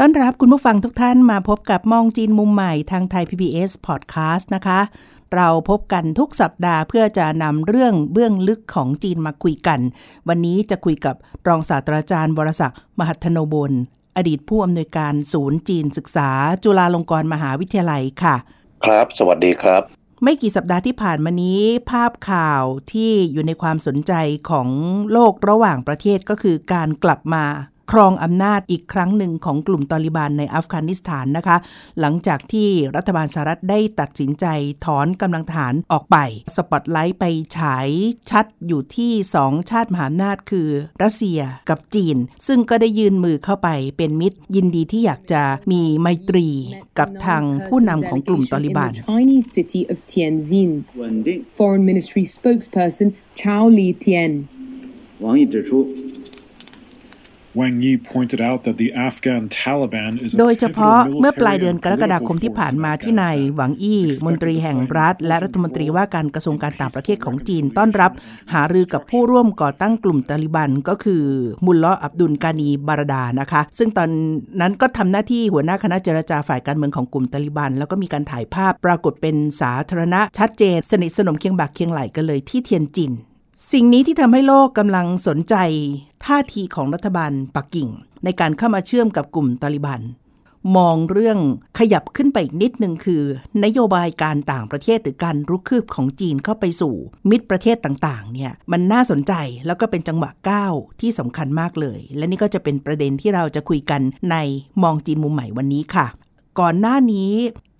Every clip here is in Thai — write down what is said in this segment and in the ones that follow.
ต้อนรับคุณผู้ฟังทุกท่านมาพบกับมองจีนมุมใหม่ทางไทย PBS Podcast นะคะ เราพบกันทุกสัปดาห์เพื่อจะนำเรื่องเบื้องลึกของจีนมาคุยกัน วันนี้จะคุยกับรองศาสตราจารย์วรศักดิ์มหัทโนบลอดีตผู้อำนวยการศูนย์จีนศึกษา จุฬาลงกรณ์มหาวิทยาลัยค่ะ ครับ สวัสดีครับ ไม่กี่สัปดาห์ที่ผ่านมานี้ ภาพข่าวที่อยู่ในความสนใจของโลกระหว่างประเทศก็คือการกลับมา ครองอำนาจอีกครั้งหนึ่งของกลุ่มตอริบานในอัฟกานิสถานนะคะ หลังจากที่รัฐบาลสหรัฐได้ตัดสินใจถอนกำลังฐานออกไป สปอตไลท์ไปฉายชัดอยู่ที่สองชาติมหาอำนาจคือ รัสเซียกับจีน ซึ่งก็ได้ยืนมือเข้าไปเป็นมิตร ยินดีที่อยากจะมีไมตรี กับทางผู้นำของกลุ่มตอริบาน Chinese city of Tianjin. Foreign Ministry spokesperson Chao Li Tian. 王毅指出， โดยเฉพาะ pivotal เมื่อปลาย military เดือน and กรกฎาคม political ที่ผ่าน force in มาที่นาย Afghanistan. หวังอี้มนตรีแห่งรัฐ และรัฐมนตรีว่าการกระทรวงการต่างประเทศของจีนต้อนรับ หารือกับผู้ร่วมก่อตั้งกลุ่มตาลิบันก็คือมุลลออับดุลกานีบารดานะคะ ซึ่งตอนนั้นก็ทำหน้าที่หัวหน้าคณะเจรจาฝ่ายการเมืองของกลุ่มตาลิบัน แล้วก็มีการถ่ายภาพปรากฏเป็นสาธารณะชัดเจน สนิทสนมเคียงบ่าเคียงไหลกันเลยที่เทียนจิน สิ่งนี้ที่ทำให้โลกกำลังสนใจ ท่าทีของรัฐบาลปักกิ่ง ในการเข้ามาเชื่อมกับกลุ่มตาลิบัน มองเรื่องขยับขึ้นไปอีกนิดหนึ่งคือ นโยบายการต่างประเทศหรือการรุกคืบของจีนเข้าไปสู่ มิตรประเทศต่างๆเนี่ยมันน่าสนใจแล้วก็เป็นจังหวะก้าวที่สำคัญมากเลย และนี่ก็จะเป็นประเด็นที่เราจะคุยกันในมองจีนมุมใหม่วันนี้ค่ะ ก่อนหน้านี้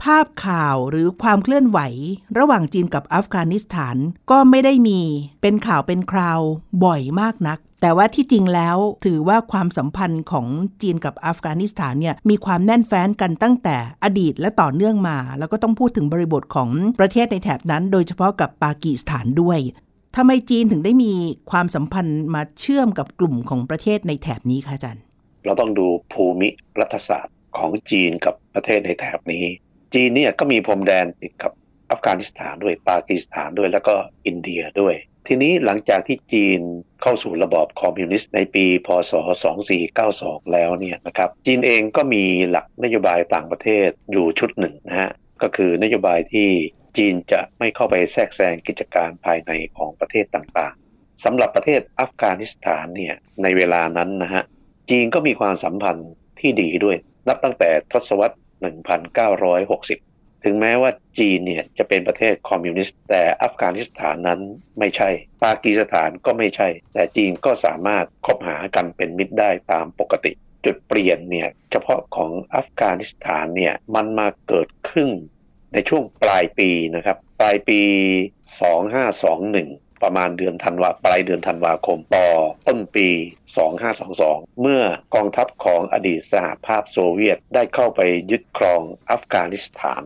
ภาพข่าวหรือความเคลื่อนไหว ระหว่างจีนกับอัฟกานิสถานก็ไม่ได้มี เป็นข่าวเป็นคราวบ่อยมากนัก แต่ว่าที่จริงแล้วถือว่าความสัมพันธ์ของจีนกับอัฟกานิสถานเนี่ยมีความแน่นแฟ้นกันตั้งแต่อดีตและต่อเนื่องมา แล้วก็ต้องพูดถึงบริบทของประเทศในแถบนั้น โดยเฉพาะกับปากีสถานด้วยทำไมจีนถึงได้มีความสัมพันธ์มาเชื่อมกับกลุ่มของประเทศในแถบนี้คะอาจารย์ เราต้องดูภูมิรัฐศาสตร์ ของจีนกับประเทศในแถบนี้ จีนเนี่ยก็มีพรมแดนติดกับอัฟกานิสถานด้วยปากีสถานด้วยแล้วก็อินเดียด้วย ทีนี้หลังจากที่จีนเข้าสู่ระบอบคอมมิวนิสต์ในปีพศ 2492 แล้วเนี่ยนะครับจีนเองก็มีหลักนโยบายต่างประเทศอยู่ชุดหนึ่งนะฮะก็คือนโยบายที่จีนจะไม่เข้าไปแทรกแซงกิจการภายในของประเทศต่างๆสำหรับประเทศอัฟกานิสถานเนี่ยในเวลานั้นนะฮะจีนก็มีความสัมพันธ์ที่ดีด้วย นับตั้งแต่ทศวรรษ 1960 ถึงแม้ว่าจีนเนี่ยจะเป็นประเทศคอมมิวนิสต์ แต่อัฟกานิสถานนั้นไม่ใช่ ปากีสถานก็ไม่ใช่ แต่จีนก็สามารถคบหากันเป็นมิตรได้ตามปกติ จุดเปลี่ยนเนี่ยเฉพาะของอัฟกานิสถานเนี่ยมันมาเกิดขึ้นในช่วงปลายปีนะครับ ปลายปี 2521 ประมาณเดือนธันวาปลายเดือนธันวาคมต่อต้นปี 2522 เมื่อกองทัพของอดีตสหภาพโซเวียตได้เข้าไปยึดครองอัฟกานิสถาน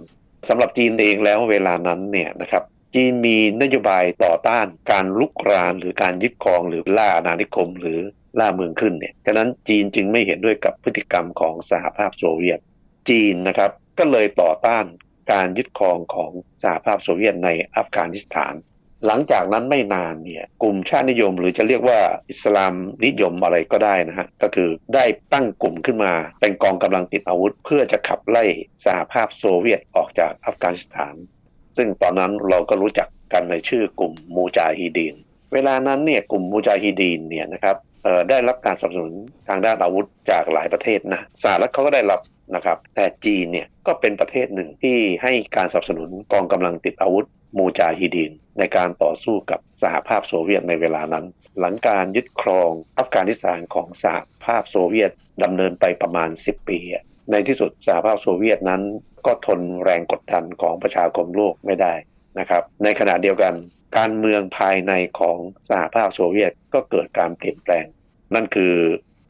สำหรับจีนเองแล้วเวลานั้นเนี่ยนะครับจีนมีนโยบายต่อต้านการลุกรานหรือการยึดครองหรือล่าอาณานิคมหรือล่าเมืองขึ้นเนี่ยฉะนั้นจีนจึงไม่เห็นด้วยกับพฤติกรรมของสหภาพโซเวียต จีนนะครับก็เลยต่อต้านการยึดครองของสหภาพโซเวียตในอัฟกานิสถาน หลังจากนั้นไม่นานเนี่ยกลุ่มชาตินิยม หรือจะเรียกว่าอิสลามนิยมอะไรก็ได้นะฮะก็คือได้ตั้งกลุ่มขึ้นมาเป็นกองกำลังติดอาวุธ เพื่อจะขับไล่สหภาพโซเวียตออกจากอัฟกานิสถาน ซึ่งตอนนั้นเราก็รู้จักกันในชื่อกลุ่มมูจาฮิดีน เวลานั้นเนี่ยกลุ่มมูจาฮิดีนเนี่ยนะครับได้รับการสนับสนุนทางด้านอาวุธจากหลายประเทศนะสหรัฐเขาก็ได้รับนะครับแต่จีนเนี่ยก็เป็นประเทศหนึ่งที่ให้การสนับสนุนกองกำลังติดอาวุธ มูจาฮิดีนในการต่อสู้กับสหภาพโซเวียตในเวลานั้น หลังการยึดครองอัฟกานิสถานของสหภาพโซเวียตดำเนินไปประมาณ 10 ปี ในที่สุดสหภาพโซเวียตนั้นก็ทนแรงกดดันของประชาคมโลกไม่ได้นะครับในขณะเดียวกันการเมืองภายในของสหภาพโซเวียตก็เกิดการเปลี่ยนแปลง นั่นคือ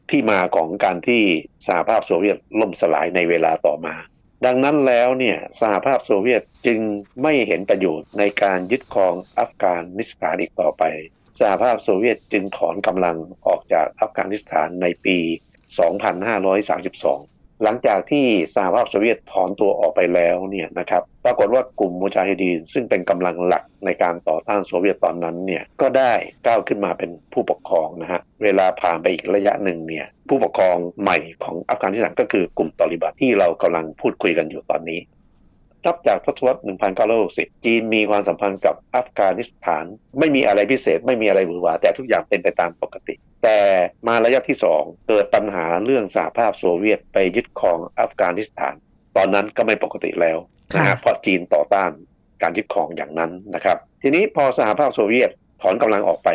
ที่มาของการที่สหภาพโซเวียตล่มสลายในเวลาต่อมา ดังนั้นแล้วเนี่ยสหภาพโซเวียตจึงไม่เห็นประโยชน์ในการยึดครองอัฟกานิสถานอีกต่อไป สหภาพโซเวียตจึงถอนกำลังออกจากอัฟกานิสถานในปี 2532 หลังจากที่สหภาพโซเวียตถอนตัวออกไปแล้วเนี่ยนะครับปรากฏว่ากลุ่มมูจาฮิดีนซึ่งเป็นกำลังหลักในการต่อต้านโซเวียตตอนนั้นเนี่ยก็ได้ก้าวขึ้นมาเป็นผู้ปกครองนะฮะเวลาผ่านไปอีกระยะหนึ่งเนี่ยผู้ปกครองใหม่ของอัฟกานิสถานก็คือกลุ่มตอริบัตที่เรากำลังพูดคุยกันอยู่ตอนนี้ นับจากทศวรรษ 1960 จีนมีความสัมพันธ์กับอัฟกานิสถาน ไม่มีอะไรพิเศษไม่มีอะไรหวือหวาแต่ทุกอย่างเป็นไปตามปกติ แต่มาระยะที่ 2 เกิดปัญหาเรื่องสหภาพโซเวียตไปยึดครองอัฟกานิสถาน ตอนนั้นก็ไม่ปกติแล้วนะฮะเพราะจีนต่อต้านการยึดครองอย่างนั้นนะครับ ทีนี้พอสหภาพโซเวียตถอนกำลังออกไป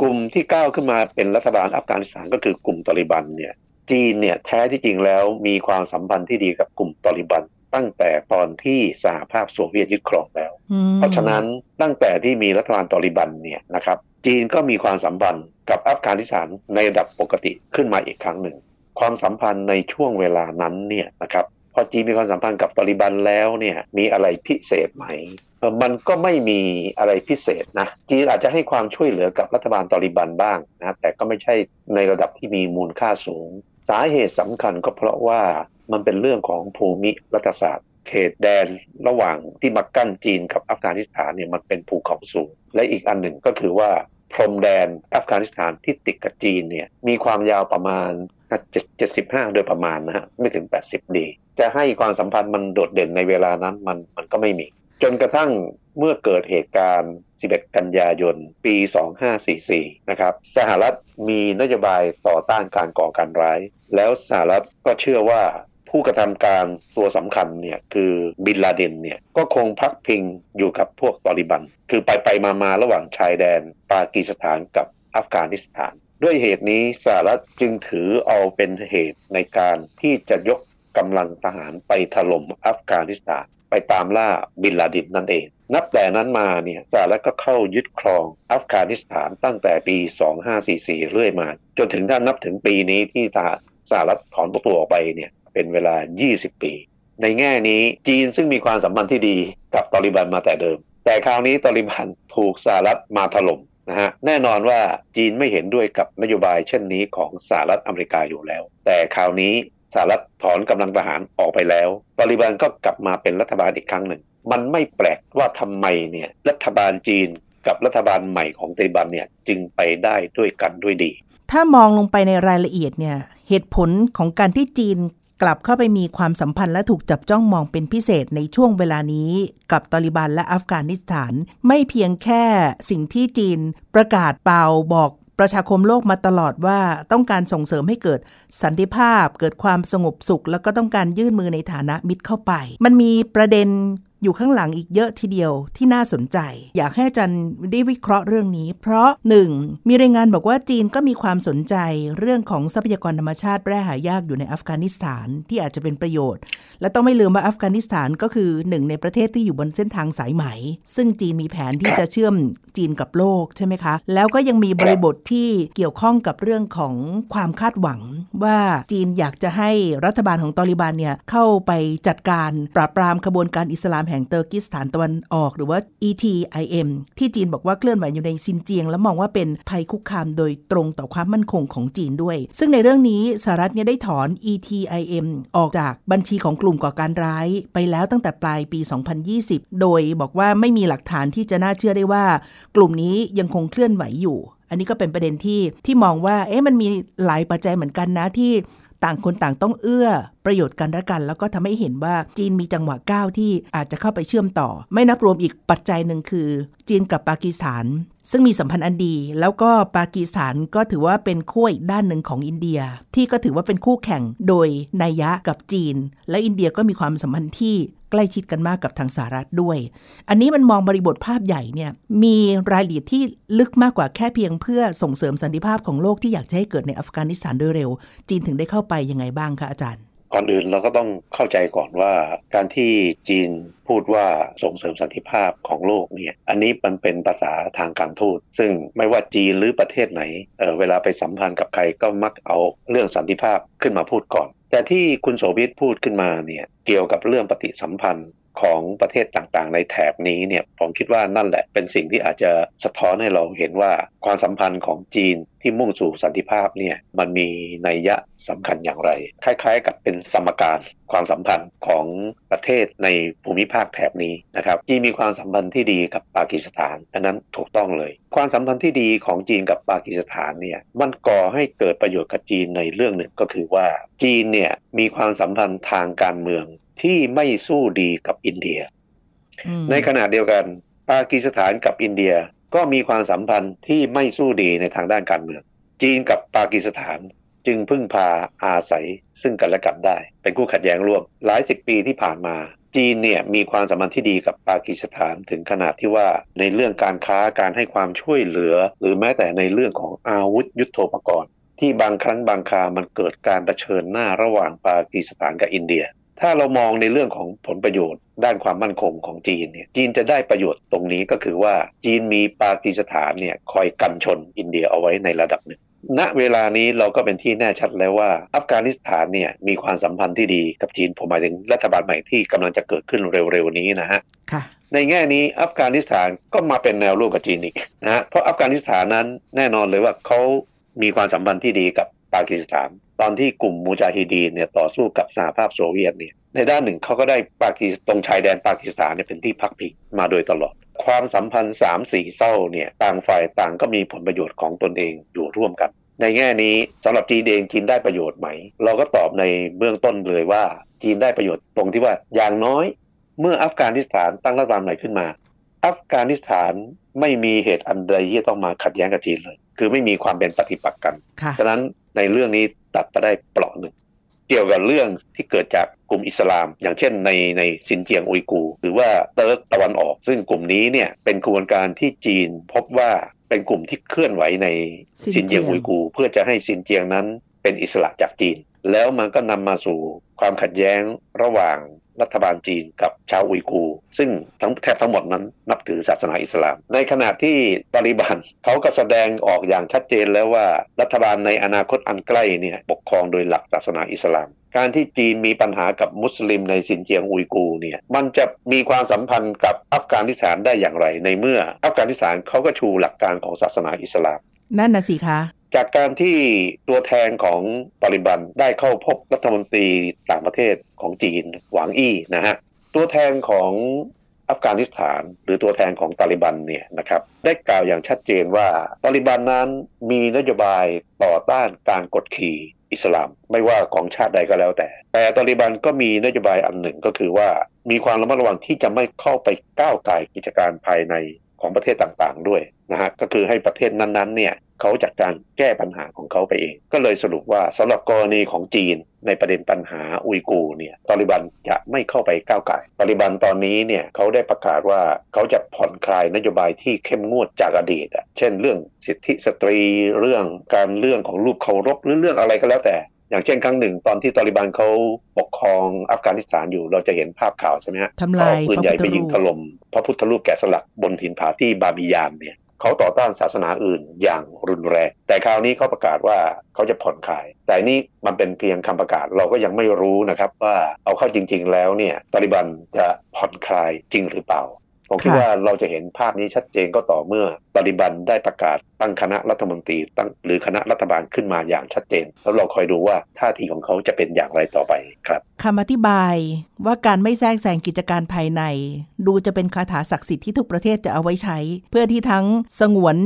กลุ่มที่ก้าวขึ้นมาเป็นรัฐบาลอัฟกานิสถานก็คือกลุ่มตอริบันเนี่ยจีนเนี่ยแท้ที่จริงแล้วมีความสัมพันธ์ที่ดีกับกลุ่มตอริบัน ตั้งแต่ตอนที่สหภาพโซเวียตยึดครองแล้ว เพราะฉะนั้นตั้งแต่ที่มีรัฐบาลตอริบันเนี่ยนะครับจีนก็มีความสัมพันธ์กับอัฟกานิสถานในระดับปกติขึ้นมาอีกครั้งหนึ่ง ความสัมพันธ์ในช่วงเวลานั้นเนี่ยนะครับพอจีนมีความสัมพันธ์กับตอริบันแล้วเนี่ยมีอะไรพิเศษไหม มันก็ไม่มีอะไรพิเศษนะจีนอาจจะให้ความช่วยเหลือกับรัฐบาลตอริบันบ้างนะแต่ก็ไม่ใช่ในระดับที่มีมูลค่าสูง สาเหตุสำคัญก็เพราะว่า มันเป็นเรื่องของภูมิรัฐศาสตร์ เขตแดนระหว่างที่มากั้นจีนกับอัฟกานิสถานเนี่ยมันเป็นภูเขาสูง และอีกอันหนึ่งก็คือว่าพรมแดนอัฟกานิสถานที่ติดกับจีนเนี่ยมีความยาวประมาณ75 โดยประมาณนะฮะไม่ถึง 80 ดี จะให้ความสัมพันธ์มันโดดเด่นในเวลานั้นมันมันก็ไม่มี จนกระทั่งเมื่อเกิดเหตุการณ์ 11 กันยายน ปี 2544 นะครับ สหรัฐมีนโยบายต่อต้านการก่อการร้าย แล้วสหรัฐก็เชื่อว่า ผู้กระทำการตัวสำคัญเนี่ยคือบินลาเดนเนี่ยก็คงพักพิงอยู่กับพวกตอริบัน คือไปไปมามาระหว่างชายแดนปากีสถานกับอัฟกานิสถาน ด้วยเหตุนี้สหรัฐจึงถือเอาเป็นเหตุในการที่จะยกกำลังทหารไปถล่มอัฟกานิสถานไปตามล่าบินลาดินนั่นเอง นับแต่นั้นมาเนี่ยสหรัฐก็เข้ายึดครองอัฟกานิสถานตั้งแต่ปี 2544 เรื่อยมา จนถึงถ้านับถึงปีนี้ที่สหรัฐถอนตัวออกไปเนี่ย เป็นเวลา 20 ปี ในแง่นี้จีนซึ่งมีความสัมพันธ์ที่ดีกับตอริบันมาแต่เดิม แต่คราวนี้ตอริบันถูกสหรัฐมาถล่มนะฮะแน่นอนว่าจีนไม่เห็นด้วยกับนโยบายเช่นนี้ของสหรัฐอเมริกาอยู่แล้ว แต่คราวนี้สหรัฐถอนกำลังทหารออกไปแล้ว ตอริบันก็กลับมาเป็นรัฐบาลอีกครั้งหนึ่ง มันไม่แปลกว่าทำไมเนี่ยรัฐบาลจีนกับรัฐบาลใหม่ของตอริบันเนี่ยจึงไปได้ด้วยกันด้วยดี ถ้ามองลงไปในรายละเอียดเนี่ยเหตุผลของการที่จีน กลับเข้าไปมีความสัมพันธ์และถูกจับจ้องมองเป็นพิเศษในช่วงเวลานี้ กับตอริบันและอัฟกานิสถาน ไม่เพียงแค่สิ่งที่จีนประกาศเป่าบอกประชาคมโลกมาตลอดว่าต้องการส่งเสริมให้เกิดสันติภาพ เกิดความสงบสุข แล้วก็ต้องการยื่นมือในฐานะมิตรเข้าไป มันมีประเด็น อยู่ข้างหลังอีกเยอะทีเดียวที่น่าสนใจ อยากให้อาจารย์ได้วิเคราะห์เรื่องนี้ เพราะ 1. มีรายงานบอกว่าจีนก็มีความสนใจเรื่องของทรัพยากรธรรมชาติแร่หายากอยู่ในอัฟกานิสถานที่อาจจะเป็นประโยชน์ และต้องไม่ลืมว่าอัฟกานิสถานก็คือหนึ่งในประเทศที่อยู่บนเส้นทางสายไหม ซึ่งจีนมีแผนที่จะเชื่อมจีนกับโลกใช่ไหมคะ แล้วก็ยังมีบริบทที่เกี่ยวข้องกับเรื่องของความคาดหวัง ว่าจีนอยากจะให้รัฐบาลของตอลีบานเนี่ยเข้าไปจัดการปราบปรามขบวนการอิสลามแห่งเตอร์กิสถานตะวันออก หรือว่า ETIM ที่จีนบอกว่าเคลื่อนไหวอยู่ในซินเจียง และมองว่าเป็นภัยคุกคามโดยตรงต่อความมั่นคงของจีนด้วย ซึ่งในเรื่องนี้สหรัฐเนี่ยได้ถอน ETIM ออกจากบัญชีของกลุ่มก่อการร้ายไปแล้วตั้งแต่ปลายปี 2020 โดยบอกว่าไม่มีหลักฐานที่จะน่าเชื่อได้ว่า กลุ่มนี้ยังคงเคลื่อนไหวอยู่อันนี้ก็เป็นประเด็นที่ที่มองว่า เอ๊ะมันมีหลายปัจจัยเหมือนกันนะที่ ต่างคนต่างต้องเอื้อประโยชน์กันและกัน แล้วก็ทำให้เห็นว่าจีนมีจังหวะก้าวที่อาจจะเข้าไปเชื่อมต่อ ไม่นับรวมอีกปัจจัยหนึ่งคือ จีนกับปากีสถานซึ่งมีสัมพันธ์อันดี แล้วก็ปากีสถานก็ถือว่าเป็นคู่อีกด้านหนึ่งของอินเดีย ที่ก็ถือว่าเป็นคู่แข่งโดยนัยยะกับจีน และอินเดียก็มีความสัมพันธ์ที่ใกล้ชิดกันมากกับทางสหรัฐด้วย อันนี้มันมองบริบทภาพใหญ่เนี่ยมีรายละเอียดที่ลึกมากกว่าแค่เพียงเพื่อส่งเสริมสันติภาพของโลกที่อยากจะให้เกิดในอัฟกานิสถานโดยเร็ว จีนถึงได้เข้าไปยังไงบ้างคะอาจารย์ ก่อนอื่นเราก็ต้องเข้าใจก่อนว่าการที่จีนพูดว่าส่งเสริมสันติภาพของโลกเนี่ยอันนี้มันเป็นภาษาทางการทูตซึ่งไม่ว่าจีนหรือประเทศไหนเเวลาไปสัมพันธ์กับใครก็มักเอาเรื่องสันติภาพขึ้นมาพูดก่อน แต่ที่คุณโสภิตพูดขึ้นมาเนี่ยเกี่ยวกับเรื่องปฏิสัมพันธ์ ของประเทศต่างๆ ในแถบนี้เนี่ยผมคิดว่านั่นแหละเป็นสิ่งที่อาจจะสะท้อนให้เราเห็นว่าความสัมพันธ์ของจีนที่มุ่งสู่สันติภาพเนี่ยมันมีนัยยะสำคัญอย่างไร คล้ายๆ กับเป็นสมการความสัมพันธ์ของประเทศในภูมิภาคแถบนี้นะครับจีนมีความสัมพันธ์ที่ดีกับปากีสถานอันนั้นถูกต้องเลย ความสัมพันธ์ที่ดีของจีนกับปากีสถานเนี่ยมันก่อให้เกิดประโยชน์กับจีนในเรื่องหนึ่งก็คือว่า จีนเนี่ยมีความสัมพันธ์ทางการเมือง ที่ไม่สู้ดีกับอินเดียอืมในขณะเดียวกันปากีสถานกับอินเดียก็มีความสัมพันธ์ที่ไม่สู้ดีในทางด้านการเมือง จีนกับปากีสถานจึงพึ่งพาอาศัยซึ่งกันและกันได้ เป็นคู่ขัดแย้งร่วม หลายสิบปีที่ผ่านมา จีนเนี่ยมีความสัมพันธ์ที่ดีกับปากีสถานถึงขนาดที่ว่าในเรื่องการค้าการให้ความช่วยเหลือ หรือแม้แต่ในเรื่องของอาวุธยุโทโธปกรณ์ที่บางครั้งบางครามันเกิดการเผชิญหน้าระหว่างปากีสถานกับอินเดีย ถ้าเรามองในเรื่องของผลประโยชน์ ด้านความมั่นคงของจีนเนี่ยจีนจะได้ประโยชน์ตรงนี้ก็คือว่าจีนมีปากีสถานเนี่ยคอยกันชนอินเดียเอาไว้ในระดับหนึ่งณเวลานี้เราก็เป็นที่แน่ชัดแล้วว่า อัฟกานิสถานเนี่ยมีความสัมพันธ์ที่ดีกับจีนผมหมายถึงรัฐบาลใหม่ที่กำลังจะเกิดขึ้นเร็วๆนี้นะฮะค่ะในแง่นี้อัฟกานิสถานก็มาเป็นแนวร่วมกับจีนอีกนะฮะเพราะอัฟกานิสถานนั้นแน่นอนเลยว่าเขามีความสัมพันธ์ที่ดีกับ ปากีสถานตอนที่กลุ่มมูจาฮิดีเนี่ยต่อสู้กับสหภาพโซเวียตเนี่ยในด้านหนึ่งเขาก็ได้ปากีตรงชายแดนปากีสถานเนี่ยเป็นที่พักพิงมาโดยตลอด ความสัมพันธ์สามสี่เศร้าเนี่ยต่างฝ่ายต่างก็มีผลประโยชน์ของตนเองอยู่ร่วมกัน ในแง่นี้สำหรับจีนเองจีนได้ประโยชน์ไหม เราก็ตอบในเบื้องต้นเลยว่าจีนได้ประโยชน์ตรงที่ว่าอย่างน้อย เมื่ออัฟกานิสถานตั้งรัฐบาลใหม่ขึ้นมา อัฟกานิสถานไม่มีเหตุอันใดที่จะต้องมาขัดแย้งกับจีนเลย คือไม่มีความเป็นปฏิปักษ์กันค่ะฉะนั้นในเรื่องนี้ตัดไปได้เปลาะหนึ่ง เกี่ยวกับเรื่องที่เกิดจากกลุ่มอิสลาม อย่างเช่นในในซินเจียงอุยกูร์หรือว่าเติร์กตะวันออก ซึ่งกลุ่มนี้เนี่ยเป็นกระบวนการที่จีนพบว่าเป็นกลุ่มที่เคลื่อนไหวในซิซินนเจีเจียยงงอุยกูร์เพื่อจะให้ซินเจียงนั้นเป็นอิสระจากจีน แล้วมันก็นำมาสู่ความขัดแย้งระหว่าง รัฐบาลจีนกับชาวอุยกูร์ซึ่งทั้งแทบทั้งหมดนั้นนับถือศาสนาอิสลาม ในขณะที่ตาลิบันเขาก็แสดงออกอย่างชัดเจนแล้วว่ารัฐบาลในอนาคตอันใกล้เนี่ยปกครองโดยหลักศาสนาอิสลามการที่จีนมีปัญหากับมุสลิมในซินเจียงอุยกูร์เนี่ยมันจะมีความสัมพันธ์กับอัฟกานิสถานได้อย่างไรในเมื่อ อัฟกานิสถานเขาก็ชูหลักการของศาสนาอิสลาม นั่นนะสิคะ จากการที่ตัวแทนของตาลิบันได้เข้าพบรัฐมนตรีต่างประเทศของจีนหวังอี้นะฮะตัวแทนของอัฟกานิสถานหรือตัวแทนของตาลิบันเนี่ยนะครับได้กล่าวอย่างชัดเจนว่าตาลิบันนั้นมีนโยบายต่อต้านการกดขี่อิสลาม ไม่ว่าของชาติใดก็แล้วแต่ แต่ตาลิบันก็มีนโยบายอันหนึ่งก็คือว่ามีความระมัดระวังที่จะไม่เข้าไปก้าวไก่กิจการภายในของประเทศต่างๆด้วยนะฮะก็คือให้ประเทศนั้นๆเนี่ย เขาจัดการแก้ปัญหาของเขาไปเอง ก็เลยสรุปว่าสำหรับกรณีของจีนในประเด็นปัญหาอุยกูร์เนี่ยตาลิบันจะไม่เข้าไปก้าวไก่ายตาลิบันตอนนี้เนี่ยเขาได้ประกาศว่าเขาจะผ่อนคลายนโยบายที่เข้มงวดจากอดีตอะเช่นเรื่องสิทธิสตรีเรื่องการเรื่องของรูปเคารพหรือเรื่องอะไรก็แล้วแต่อย่างเช่นครั้งหนึ่งตอนที่ตาลิบันเขาปกครองอัฟกานิสถานอยู่เราจะเห็นภาพข่าวใช่ไหมฮะทำลายเอปืนใหญ่ไปยิงพระพุทธรูปถล่มพระพุทธรูปแกะสลักบนหินผาที่บาบิยานเนี่ย เขาต่อต้านศาสนาอื่นอย่างรุนแรง แต่คราวนี้เขาประกาศว่าเขาจะผ่อนคลาย แต่นี่มันเป็นเพียงคำประกาศเราก็ยังไม่รู้นะครับว่าเอาเข้าจริง ๆ แล้วเนี่ยตาลิบันจะผ่อนคลายจริงหรือเปล่า ผมคิดค่ะว่าเราจะเห็นภาพนี้ชัดเจนก็ต่อเมื่อตาลิบันได้ประกาศตั้งคณะรัฐมนตรีตั้งหรือคณะรัฐบาลขึ้นมาอย่างชัดเจน แล้วเราคอยดูว่าท่าทีของเขาจะเป็นอย่างไรต่อไปครับคำอธิบายว่าการไม่แทรกแซงกิจการภายใน ดูจะเป็นคาถาศักดิ์สิทธิ์ที่ทุกประเทศจะเอาไว้ใช้ เพื่อที่ทั้งสงวน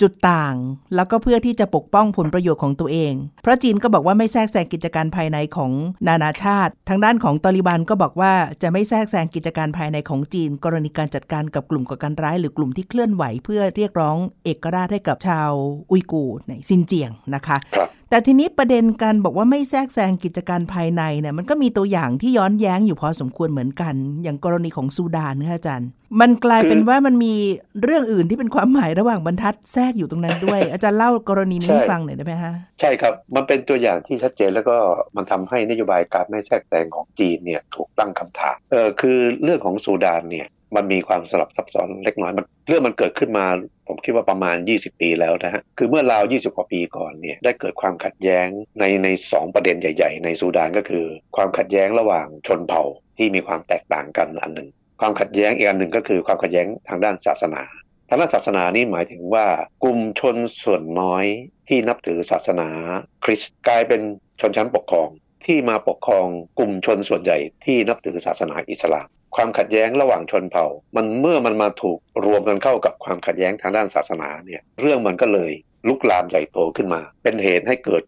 จุดต่าง แล้วก็เพื่อที่จะปกป้องผลประโยชน์ของตัวเอง เพราะจีนก็บอกว่าไม่แทรกแซงกิจการภายในของนานาชาติ ทางด้านของตอริบันก็บอกว่าจะไม่แทรกแซงกิจการภายในของจีน กรณีการจัดการกับกลุ่มก่อการร้าย หรือกลุ่มที่เคลื่อนไหว เพื่อเรียกร้องเอกราชให้กับชาวอุยกูร์ในซินเจียงนะคะแต่ทีนี้ประเด็นการบอกว่าไม่แทรกแซงกิจการภายในเนี่ยมันก็มีตัวอย่างที่ย้อนแย้งอยู่พอสมควรเหมือนกัน อย่างกรณีของซูดานนะคะอาจารย์ มันกลายเป็นว่ามันมีเรื่องอื่นที่เป็นความหมายระหว่างบรรทัดแทรกอยู่ตรงนั้นด้วย อาจารย์เล่ากรณีนี้ให้ฟังหน่อยได้ไหมฮะใช่ครับ มันเป็นตัวอย่างที่ชัดเจนแล้วก็มันทำให้นโยบายการไม่แทรกแซงของจีนเนี่ยถูกตั้งคำถามเออคือเรื่องของซูดานเนี่ย มันมีความสลับซับซ้อนเล็กน้อยมันเรื่องมันเกิดขึ้นมา ผมคิดว่าประมาณ 20 ปีแล้วนะฮะคือเมื่อราว 20 กว่าปีก่อนเนี่ยได้เกิดความขัดแย้งในในสองประเด็นใหญ่ ๆ ในซูดานก็คือ ความขัดแย้งระหว่างชนเผ่าที่มีความแตกต่างกันอันหนึ่งความขัดแย้งอีกอันหนึ่งก็คือความขัดแย้งทางด้านศาสนาทางด้านศาสนานี่หมายถึงว่ากลุ่มชนส่วนน้อยที่นับถือศาสนาคริสต์กลายเป็นชนชั้นปกครองที่มาปกครองกลุ่มชนส่วนใหญ่ที่นับถือศาสนาอิสลาม ความขัดแย้งระหว่างชนเผ่า มันเมื่อมันมาถูกรวมกันเข้ากับความขัดแย้งทางด้านศาสนาเนี่ยเรื่องมันก็เลยลุกลามใหญ่โตขึ้นมา เป็นเหตุให้เกิด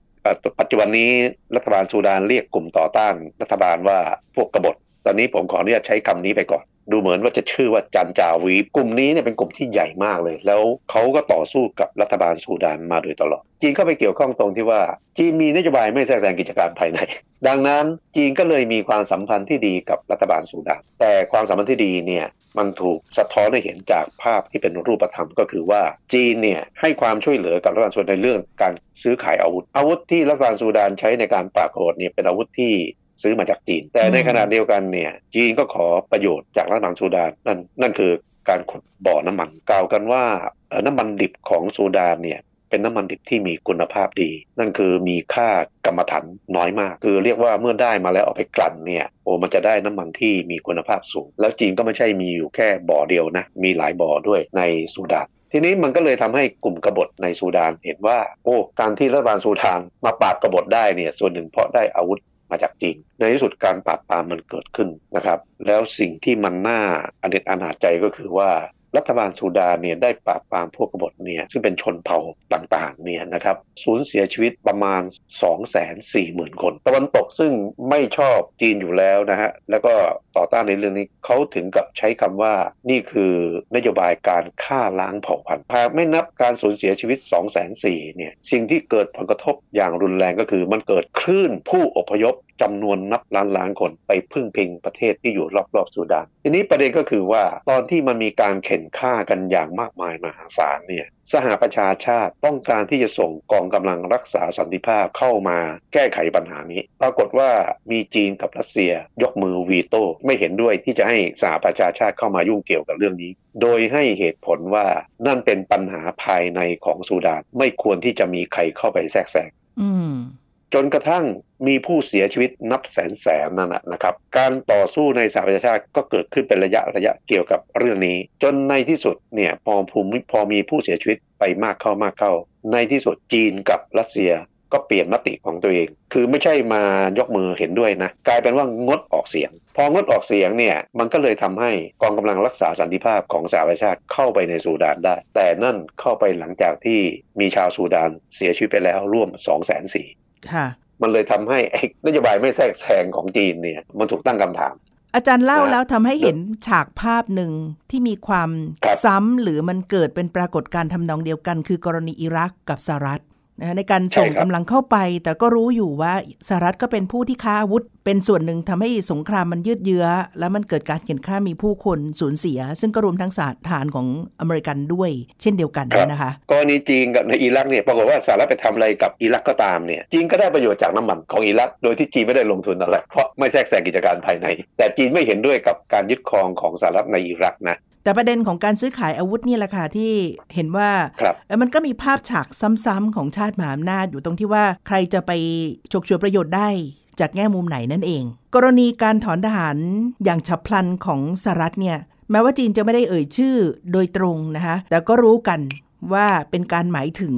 ปัจจุบันนี้รัฐบาลซูดานเรียกกลุ่มต่อต้านรัฐบาลว่าพวกกบฏ ตอนนี้ผมขออนุญาตใช้คำนี้ไปก่อน ดูเหมือนว่าจะชื่อว่าจันจาวีกลุ่มนี้เนี่ยเป็นกลุ่มที่ใหญ่มากเลย แล้วเขาก็ต่อสู้กับรัฐบาลซูดานมาโดยตลอด จีนเข้าไปเกี่ยวข้องตรงที่ว่า จีนมีนโยบายไม่แทรกแซงกิจการภายใน ดังนั้นจีนก็เลยมีความสัมพันธ์ที่ดีกับรัฐบาลซูดาน แต่ความสัมพันธ์ที่ดีเนี่ยมันถูกสะท้อนให้เห็นจากภาพที่เป็นรูปธรรมก็คือว่าจีนเนี่ยให้ความช่วยเหลือกับรัฐบาลซูดานในเรื่องการซื้อขายอาวุธ อาวุธที่รัฐบาลซูดานใช้ในการปราบโกฏเนี่ยเป็นอาวุธที่ ซื้อมาจากจีน แต่ในขณะเดียวกันเนี่ย จีนก็ขอประโยชน์จากรัฐบาลซูดานนั่นนั่นคือการขุดบ่อน้ำมันกล่าวกันว่าน้ำมันดิบของซูดานเนี่ยเป็นน้ำมันดิบที่มีคุณภาพดี นั่นคือมีค่ากรรมฐานน้อยมาก คือเรียกว่าเมื่อได้มาแล้วเอาไปกลั่นเนี่ยโอ้มันจะได้น้ำมันที่มีคุณภาพสูง แล้วจีนก็ไม่ใช่มีอยู่แค่บ่อเดียวนะ มีหลายบ่อด้วยในซูดานทีนี้มันก็เลยทำให้กลุ่มกบฏในซูดานเห็นว่า โอ้การที่รัฐบาลซูดานมาปราบกบฏได้เนี่ยส่วนหนึ่งเพราะได้อาวุธ มาจากจีน ในที่สุดการปราบปรามมันเกิดขึ้นนะครับ แล้วสิ่งที่มันน่าอเนจอนาจใจก็คือว่า รัฐบาลซูดานเนี่ยได้ปราบปรามพวกกบฏเนี่ยซึ่งเป็นชนเผ่าต่างๆเนี่ยนะครับสูญเสียชีวิตประมาณ 2 4 0 0 0 0 คน ตะวันตกซึ่งไม่ชอบจีนอยู่แล้วนะฮะแล้วก็ต่อต้านในเรื่องนี้เขาถึงกับใช้คำว่านี่คือนโยบายการฆ่าล้างเผ่าพันธุ์หากไม่นับการสูญเสียชีวิต 2 4 0 0 0 0เนี่ยสิ่งที่เกิดผลกระทบอย่างรุนแรงก็คือมันเกิดคลื่นผู้อพยพ จำนวนนับล้านล้านคนไปพึ่งพิงประเทศที่อยู่รอบๆซูดาน ทีนี้ประเด็นก็คือว่าตอนที่มันมีการเข็นฆ่ากันอย่างมากมายมหาศาลเนี่ยสหประชาชาติต้องการที่จะส่งกองกำลังรักษาสันติภาพเข้ามาแก้ไขปัญหานี้ ปรากฏว่ามีจีนกับรัสเซียยกมือวีโต้ไม่เห็นด้วยที่จะให้สหประชาชาติเข้ามายุ่งเกี่ยวกับเรื่องนี้ โดยให้เหตุผลว่านั่นเป็นปัญหาภายในของซูดาน ไม่ควรที่จะมีใครเข้าไปแทรกแซงอืม จนกระทั่งมีผู้เสียชีวิตนับแสนแสนนั่นนะครับ การต่อสู้ในสหประชาชาติก็เกิดขึ้นเป็นระยะระยะเกี่ยวกับเรื่องนี้ จนในที่สุดเนี่ยพอภูมิพอมีผู้เสียชีวิตไปมากเข้ามากเข้า ในที่สุดจีนกับรัสเซียก็เปลี่ยนมติของตัวเอง คือไม่ใช่มายกมือเห็นด้วยนะ กลายเป็นว่างดออกเสียง พองดออกเสียงเนี่ย มันก็เลยทำให้กองกำลังรักษาสันติภาพของสหประชาชาติเข้าไปในซูดานได้ แต่นั่นเข้าไปหลังจากที่มีชาวซูดานเสียชีวิตไปแล้วร่วม2 4 0 0 0 0ค่ มันเลยทำให้นโยบายไม่แทรกแซงของจีนเนี่ยมันถูกตั้งคำถาม อาจารย์เล่านะแล้วทำให้เห็นฉากภาพหนึ่งที่มีความครับซ้ำหรือมันเกิดเป็นปรากฏการณ์ทำนองเดียวกัน คือกรณีอิรักกับสหรัฐ นะในการส่งกำลังเข้าไป แต่ก็รู้อยู่ว่าสหรัฐก็เป็นผู้ที่ค้าอาวุธ เป็นส่วนหนึ่งทำให้สงครามมันยืดเยื้อ แล้วมันเกิดการเขียนฆ่ามีผู้คนสูญเสีย ซึ่งก็รวมทั้งสฐานของอเมริกันด้วย เช่นเดียวกันครับนะคะกรณีจีนกับในอิรักเนี่ยปรากฏว่าสหรัฐไปทำอะไรกับอิรักก็ตามเนี่ยจีนก็ได้ประโยชน์จากน้ำมันของอิรักโดยที่จีนไม่ได้ลงทุนอะไรเพราะไม่แทรกแซงกิจการภายใน แต่จีนไม่เห็นด้วยกับการยึดครองของสหรัฐในอิรักนะ แต่ประเด็นของการซื้อขายอาวุธนี่แหละค่ะที่เห็นว่าครับเอ่อมันก็มีภาพฉากซ้ำๆของชาติมหาอำนาจอยู่ตรงที่ว่าใครจะไปฉกฉวยประโยชน์ได้จากแง่มุมไหนนั่นเอง กรณีการถอนทหารอย่างฉับพลันของสหรัฐเนี่ยแม้ว่าจีนจะไม่ได้เอ่ยชื่อโดยตรงนะคะแต่ก็รู้กัน ว่าเป็นการหมายถึง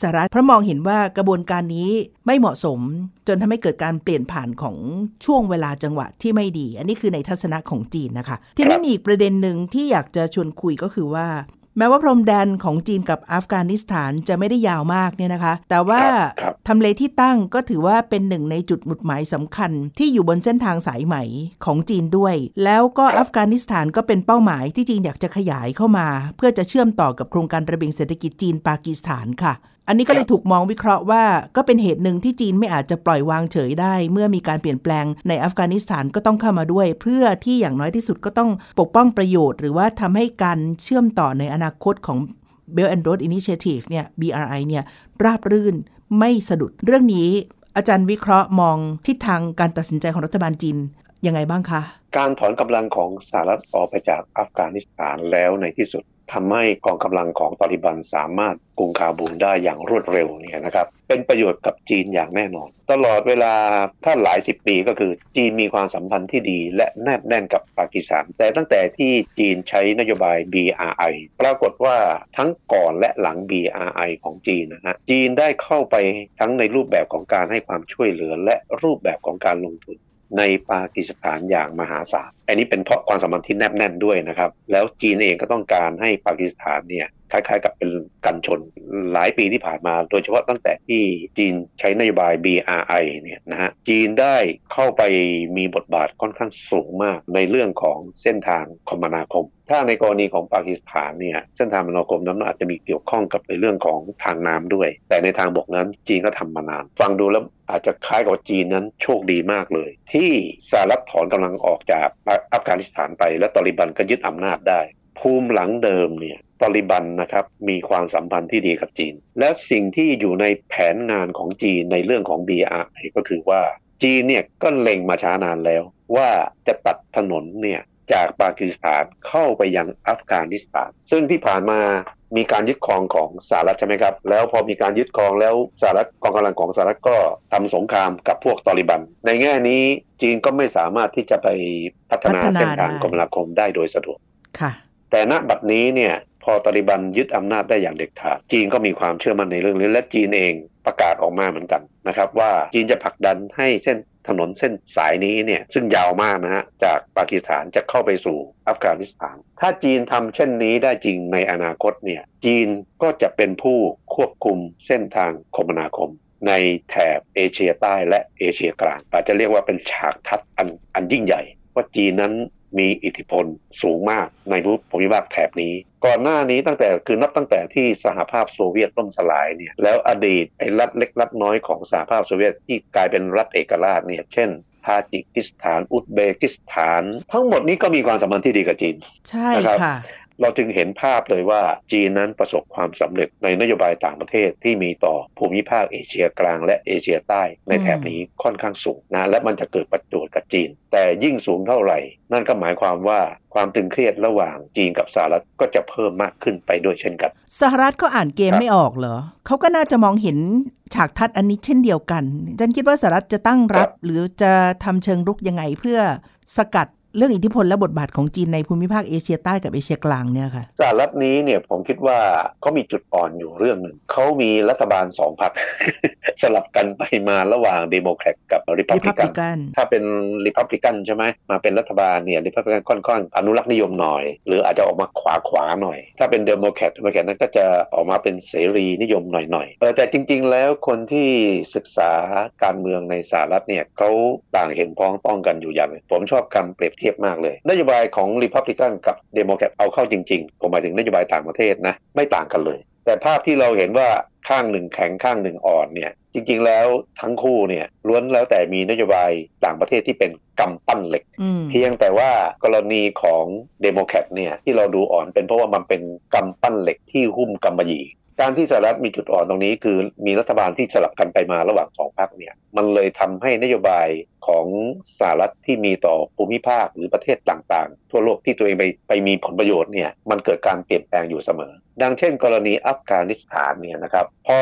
สหรัฐเพราะมองเห็นว่ากระบวนการนี้ไม่เหมาะสม จนทำให้เกิดการเปลี่ยนผ่านของช่วงเวลาจังหวะที่ไม่ดี อันนี้คือในทัศนะของจีนนะคะ ที่นี่มีประเด็นหนึ่งที่อยากจะชวนคุยก็คือว่า แม้ว่าพรมแดนของจีนกับอัฟกานิสถานจะไม่ได้ยาวมากเนี่ยนะคะ แต่ว่าครับครับทำเลที่ตั้งก็ถือว่าเป็นหนึ่งในจุดหมุดหมายสำคัญ ที่อยู่บนเส้นทางสายไหมของจีนด้วย แล้วก็อัฟกานิสถานก็เป็นเป้าหมายที่จีนอยากจะขยายเข้ามา เพื่อจะเชื่อมต่อกับโครงการระเบียงเศรษฐกิจจีนปากีสถานค่ะ อันนี้ก็เลยถูกมองวิเคราะห์ว่าก็เป็นเหตุหนึ่งที่จีนไม่อาจจะปล่อยวางเฉยได้ เมื่อมีการเปลี่ยนแปลงในอัฟกานิสถานก็ต้องเข้ามาด้วย เพื่อที่อย่างน้อยที่สุดก็ต้องปกป้องประโยชน์ หรือว่าทำให้การเชื่อมต่อในอนาคตของ Belt and Road Initiative เนี่ย BRI เนี่ยราบรื่นไม่สะดุดเรื่องนี้ อาจารย์วิเคราะห์มองทิศทางการตัดสินใจของรัฐบาลจีนยังไงบ้างคะ การถอนกำลังของสหรัฐออกไปจากอัฟกานิสถานแล้วในที่สุด ทำให้กองกำลังของตอริบันสามารถกุมคาบูลได้อย่างรวดเร็วเนี่ยนะครับ เป็นประโยชน์กับจีนอย่างแน่นอน ตลอดเวลาถ้าหลายสิบปีก็คือจีนมีความสัมพันธ์ที่ดีและแนบแน่นกับปากีสถาน แต่ตั้งแต่ที่จีนใช้นโยบาย BRI ปรากฏว่าทั้งก่อนและหลัง BRI ของจีนนะฮะจีนได้เข้าไปทั้งในรูปแบบของการให้ความช่วยเหลือและรูปแบบของการลงทุน ในปากีสถานอย่างมหาศาล อันนี้เป็นเพราะความสัมพันธ์ที่แนบแน่นด้วยนะครับ แล้วจีนเองก็ต้องการให้ปากีสถานเนี่ยคล้ายๆกับเป็นกันชนหลายปีที่ผ่านมา โดยเฉพาะตั้งแต่ที่จีนใช้นโยบาย BRI เนี่ยนะฮะจีนได้เข้าไปมีบทบาทค่อนข้างสูงมากในเรื่องของเส้นทางคมนาคม ถ้าในกรณีของปากีสถานเนี่ยเส้นทางมนาคมนั้นอาจจะมีเกี่ยวข้องกับในเรื่องของทางน้ำด้วย แต่ในทางบกนั้นจีนก็ทำมานาน ฟังดูแล้วอาจจะคล้ายกับจีนนั้นโชคดีมากเลย ที่สหรัฐถอนกำลังออกจากอัฟกานิสถานไป และตอริบันก็ยึดอำนาจได้ ภูมิหลังเดิมเนี่ยตอริบันนะครับมีความสัมพันธ์ที่ดีกับจีน และสิ่งที่อยู่ในแผนงานของจีนในเรื่องของ BRI ก็คือว่าจีนเนี่ยก็เล็งมาช้านานแล้ว ว่าจะตัดถนนเนี่ย จากปากีสถานเข้าไปยังอัฟกานิสถาน ซึ่งที่ผ่านมามีการยึดครองของสหรัฐใช่ไหมครับ แล้วพอมีการยึดครองแล้วสหรัฐกองกำลังของสหรัฐก็ทำสงครามกับพวกตอริบัน ในแง่นี้จีนก็ไม่สามารถที่จะไปพัฒนาพัฒนาเส้นทางได้คมนาคมได้โดยสะดวกค่ะ แต่ณบัดนี้เนี่ยพอตาลิบันยึดอำนาจได้อย่างเด็ดขาด จีนก็มีความเชื่อมั่นในเรื่องนี้และจีนเองประกาศออกมาเหมือนกันนะครับว่าจีนจะผลักดันให้เส้น ถนนเส้นสายนี้เนี่ยซึ่งยาวมากนะฮะจากปากีสถานจะเข้าไปสู่อัฟกานิสถาน ถ้าจีนทำเช่นนี้ได้จริงในอนาคตเนี่ยจีนก็จะเป็นผู้ควบคุมเส้นทางคมนาคม ในแถบเอเชียใต้และเอเชียกลางอาจจะเรียกว่าเป็นฉากทัดอันอันยิ่งใหญ่ ว่าจีนนั้น มีอิทธิพลสูงมากในภูมิภาคแถบนี้ ก่อนหน้านี้ตั้งแต่คือนับตั้งแต่ที่สหภาพโซเวียตล่มสลายเนี่ยแล้วอดีตไอ้รัฐเล็กรัฐน้อยของสหภาพโซเวียตที่กลายเป็นรัฐเอกราชเนี่ยเช่นทาจิกิสถาน อุซเบกิสถาน ทั้งหมดนี้ก็มีความสัมพันธ์ที่ดีกับจีนใช่นะครับค่ะ เราจึงเห็นภาพเลยว่าจีนนั้นประสบความสำเร็จในนโยบายต่างประเทศที่มีต่อภูมิภาคเอเชียกลางและเอเชียใต้ในแถบนี้ค่อนข้างสูงนะและมันจะเกิดประโยชน์กับจีน แต่ยิ่งสูงเท่าไหร่ นั่นก็หมายความว่าความตึงเครียดระหว่างจีนกับสหรัฐก็จะเพิ่มมากขึ้นไปด้วยเช่นกัน สหรัฐก็อ่านเกมครับไม่ออกเหรอเขาก็น่าจะมองเห็นฉากทัศน์อันนี้เช่นเดียวกันฉันคิดว่าสหรัฐจะตั้งรับ หรือจะทำเชิงรุกยังไงเพื่อสกัด เรื่องอิทธิพลและบทบาทของจีนในภูมิภาคเอเชียใต้กับเอเชียกลางเนี่ยค่ะสหรัฐนี้เนี่ยผมคิดว่าเขามีจุดอ่อนอยู่เรื่องหนึ่งเขามีรัฐบาลสองพรรคสลับกันไปมาระหว่างเดโมแครตกับริพับลิกัน Republican ถ้าเป็นริพับลิกันใช่ไหมมาเป็นรัฐบาลเนี่ยริพับลิกันค่อนข้างอนุรักษ์นิยมหน่อย หรืออาจจะออกมาขวาขวาๆหน่อย ถ้าเป็นเดโมแครตเดโมแครตนั้นก็จะออกมาเป็นเสรีนิยมหน่อยๆเออแต่จริง ๆ แล้วคนที่ศึกษาการเมืองในสหรัฐเนี่ยเขาต่างเห็นพ้องต้องกันอยู่อย่างหนึ่งผมชอบคำเปรียบเทียบมากเลยนโยบายของริพับลิกันกับเดโมแครตเอาเข้าจริงๆ ผมหมายถึงนโยบายต่างประเทศนะไม่ต่างกันเลย แต่ภาพที่เราเห็นว่าข้างหนึ่งแข็งข้างหนึ่งอ่อนเนี่ยจริงๆแล้วทั้งคู่เนี่ยล้วนแล้วแต่มีนโยบายต่างประเทศที่เป็นกำปั้นเหล็กอืมเพียงแต่ว่ากรณีของเดโมแครตเนี่ยที่เราดูอ่อนเป็นเพราะว่ามันเป็นกำปั้นเหล็กที่หุ้มกำมะหยี่ การที่สหรัฐมีจุดอ่อนตรงนี้ คือมีรัฐบาลที่สลับกันไปมาระหว่างสองพรรคเนี่ยมันเลยทำให้นโยบายของสหรัฐที่มีต่อภูมิภาคหรือประเทศต่างๆ ทั่วโลกที่ตัวเองไปไปมีผลประโยชน์เนี่ยมันเกิดการเปลี่ยนแปลงอยู่เสมอ ดังเช่น กรณีอัฟกานิสถานเนี่ยนะครับพอ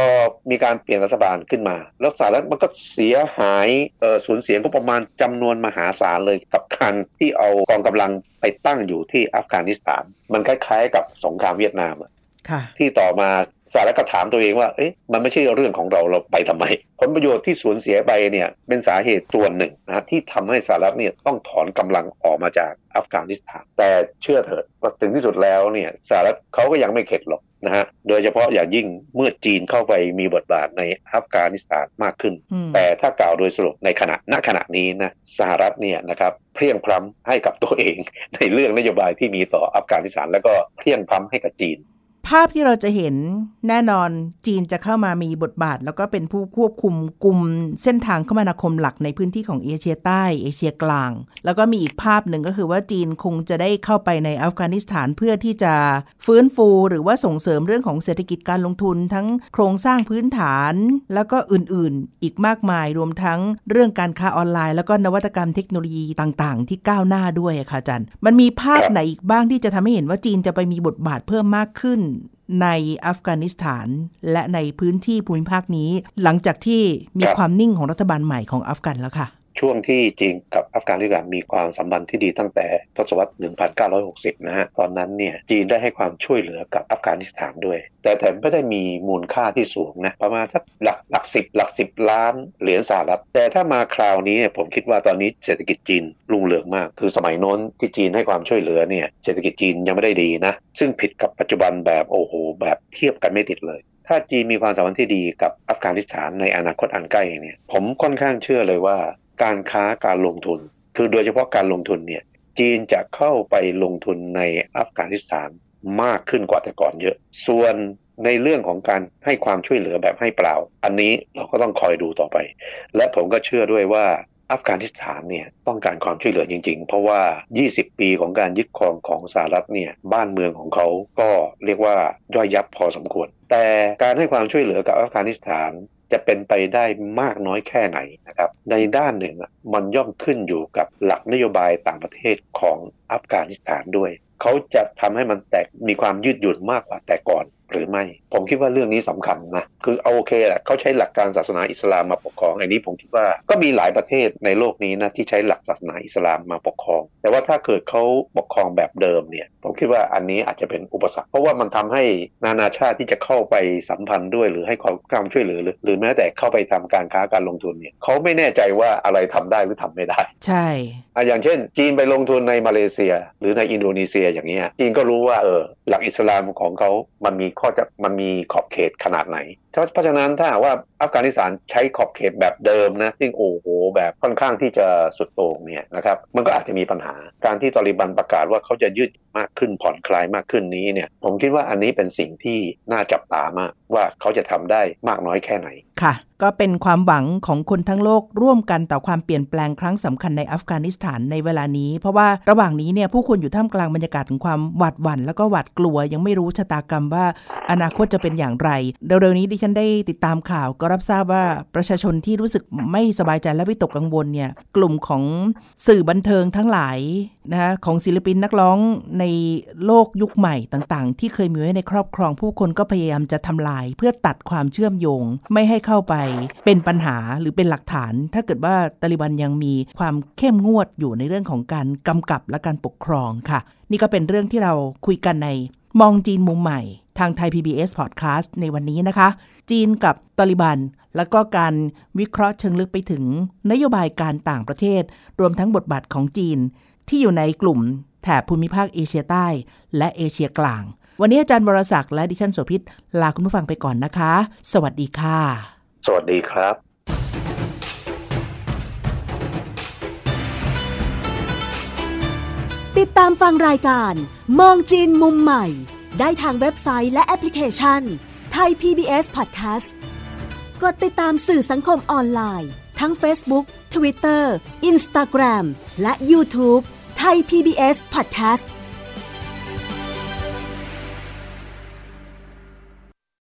มีการเปลี่ยนรัฐบาลขึ้นมา แล้วสหรัฐมันก็เสียหายเอ่อสูญเสียงบประมาณจำนวนมหาศาลเลยกับการที่เอากองกำลังไปตั้งอยู่ที่อัฟกานิสถาน มันคล้ายๆ กับสงครามเวียดนามอะค่ะที่ต่อมา สหรัฐก็ถามตัวเองว่า เอ๊ะ มันไม่ใช่เรื่องของเรา เราไปทำไม ผลประโยชน์ที่สูญเสียไปเนี่ย เป็นสาเหตุส่วนหนึ่งนะที่ทำให้สหรัฐเนี่ยต้องถอนกำลังออกมาจากอัฟกานิสถาน แต่เชื่อเถิดว่าถึงที่สุดแล้วเนี่ยสหรัฐเขาก็ยังไม่เข็ดหรอกนะฮะ โดยเฉพาะอย่างยิ่งเมื่อจีนเข้าไปมีบทบาทในอัฟกานิสถานมากขึ้นอืมแต่ถ้ากล่าวโดยสรุปในขณะ ณ ขณะนี้นะสหรัฐเนี่ยนะครับเพรียงพล้ำให้กับตัวเองในเรื่องนโยบายที่มีต่ออัฟกานิสถาน แล้วก็เพรียงพล้ำให้กับจีน ภาพที่เราจะเห็นแน่นอนจีนจะเข้ามามีบทบาท แล้วก็เป็นผู้ควบคุมกลุ่มเส้นทางคมนาคมหลักในพื้นที่ของเอเชียใต้ เอเชียกลาง แล้วก็มีอีกภาพหนึ่งก็คือว่าจีนคงจะได้เข้าไปในอัฟกานิสถานเพื่อที่จะฟื้นฟูหรือว่าส่งเสริมเรื่องของเศรษฐกิจการลงทุนทั้งโครงสร้างพื้นฐาน แล้วก็อื่นๆ อีกมากมายรวมทั้งเรื่องการค้าออนไลน์ แล้วก็นวัตกรรมเทคโนโลยีต่างๆ ที่ก้าวหน้าด้วยค่ะจารย์มันมีภาพไหนอีกบ้างที่จะทำให้เห็นว่าจีนจะไปมีบทบาทเพิ่มมากขึ้น ในอัฟกานิสถาน และในพื้นที่ภูมิภาคนี้ หลังจากที่มีความนิ่งของรัฐบาลใหม่ของอัฟกันแล้วค่ะ ช่วงที่จีนกับอัฟกานิสถานมีความสัมพันธ์ที่ดีตั้งแต่ทศวรรษ 1960 นะฮะ ตอนนั้นเนี่ยจีนได้ให้ความช่วยเหลือกับอัฟกานิสถานด้วย แต่แต่ไม่ได้มีมูลค่าที่สูงนะ ประมาณสักหลักหลักสิบหลักสิบล้านเหรียญสหรัฐ แต่ถ้ามาคราวนี้ผมคิดว่าตอนนี้เศรษฐกิจจีนรุ่งเรืองมาก คือสมัยโน้นที่จีนให้ความช่วยเหลือเนี่ยเศรษฐกิจจีนยังไม่ได้ดีนะ ซึ่งผิดกับปัจจุบันแบบโอ้โหแบบเทียบกันไม่ติดเลยถ้าจีนมีความสัมพันธ์ที่ดีกับอัฟกานิสถานในอนาคตอันใกล้เนี่ยผมค่อนข้างเชื่อเลยว่า การค้าการลงทุน คือโดยเฉพาะการลงทุนเนี่ยจีนจะเข้าไปลงทุนในอัฟกานิสถานมากขึ้นกว่าแต่ก่อนเยอะ ส่วนในเรื่องของการให้ความช่วยเหลือแบบให้เปล่า อันนี้เราก็ต้องคอยดูต่อไป และผมก็เชื่อด้วยว่าอัฟกานิสถานเนี่ยต้องการความช่วยเหลือจริง ๆ เพราะว่า 20 ปีของการยึดครองของสหรัฐเนี่ยบ้านเมืองของเขาก็เรียกว่าย่อยยับพอสมควร แต่การให้ความช่วยเหลือกับอัฟกานิสถาน จะเป็นไปได้มากน้อยแค่ไหนนะครับ ในด้านหนึ่งมันย่อมขึ้นอยู่กับหลักนโยบายต่างประเทศของ อัฟกานิสถานด้วย เขาจะทำให้มันแตกมีความยืดหยุ่นมากกว่าแต่ก่อนหรือไม่ ผมคิดว่าเรื่องนี้สำคัญนะ คือเอาโอเคแหละเขาใช้หลักการศาสนาอิสลามมาปกครองอันนี้ผมคิดว่าก็มีหลายประเทศในโลกนี้นะที่ใช้หลักศาสนาอิสลามมาปกครอง แต่ว่าถ้าเกิดเขาปกครองแบบเดิมเนี่ย ผมคิดว่าอันนี้อาจจะเป็นอุปสรรค เพราะว่ามันทำให้นานาชาติที่จะเข้าไปสัมพันธ์ด้วย หรือให้ความช่วยเหลือ หรือแม้แต่เข้าไปทำการค้าการลงทุนเนี่ยเขาไม่แน่ใจว่าอะไรทำได้หรือทำไม่ได้ ใช่อะอย่างเช่น จีนไปลงทุนในมาเลเซียหรือในอินโดนีเซียอย่างเงี้ยจีนก็รู้ว่าเออหลักอิสลามของเขามันมีข้อจะมันมีขอบเขตขนาดไหน เพราะฉะนั้นถ้าว่าอัฟกานิสถานใช้ขอบเขตแบบเดิมนะซึ่งโอ้โหแบบค่อนข้างที่จะสุดโต่งเนี่ยนะครับมันก็อาจจะมีปัญหาการที่ตอริบันประกาศว่าเขาจะยืดมากขึ้นผ่อนคลายมากขึ้นนี้เนี่ยผมคิดว่าอันนี้เป็นสิ่งที่น่าจับตามากว่าเขาจะทำได้มากน้อยแค่ไหนค่ะ ก็เป็นความหวังของคนทั้งโลกร่วมกันต่อความเปลี่ยนแปลงครั้งสำคัญในอัฟกานิสถานในเวลานี้ เพราะว่าระหว่างนี้เนี่ยผู้คนอยู่ท่ามกลางบรรยากาศของความหวาดหวั่นแล้วก็หวาดกลัว ยังไม่รู้ชะตากรรมว่าอนาคตจะเป็นอย่างไร เร็วๆนี้ดิฉันได้ติดตามข่าว ก็รับทราบว่าประชาชนที่รู้สึกไม่สบายใจและวิตกกังวลเนี่ยกลุ่มของสื่อบันเทิงทั้งหลายนะคะของศิลปินนักร้องในโลกยุคใหม่ต่างๆ ที่เคยมีไว้ในครอบครองผู้คนก็พยายามจะทำลาย เพื่อตัดความเชื่อมโยง ไม่ให้เข้าไปเป็นปัญหาหรือเป็นหลักฐาน ถ้าเกิดว่าตาลิบันยังมีความเข้มงวดอยู่ในเรื่องของการกำกับและการปกครองค่ะ นี่ก็เป็นเรื่องที่เราคุยกันในมองจีนมุมใหม่ ทางไทย PBS Podcast ในวันนี้นะคะ จีนกับตาลิบัน แล้วก็การวิเคราะห์เชิงลึกไปถึงนโยบายการต่างประเทศ รวมทั้งบทบาทของจีน ที่อยู่ในกลุ่มแถบภูมิภาคเอเชียใต้ และเอเชียกลาง วันนี้อาจารย์บรศักดิ์และดิฉันโสภิตลาคุณผู้ฟังไปก่อนนะคะ สวัสดีค่ะ สวัสดีครับติดตามฟังรายการ มองจีนมุมใหม่ ได้ทางเว็บไซต์และแอปพลิเคชันไทย PBS Podcast กดติดตามสื่อสังคมออนไลน์ ทั้ง Facebook Twitter Instagram และ YouTube ไทย PBS Podcast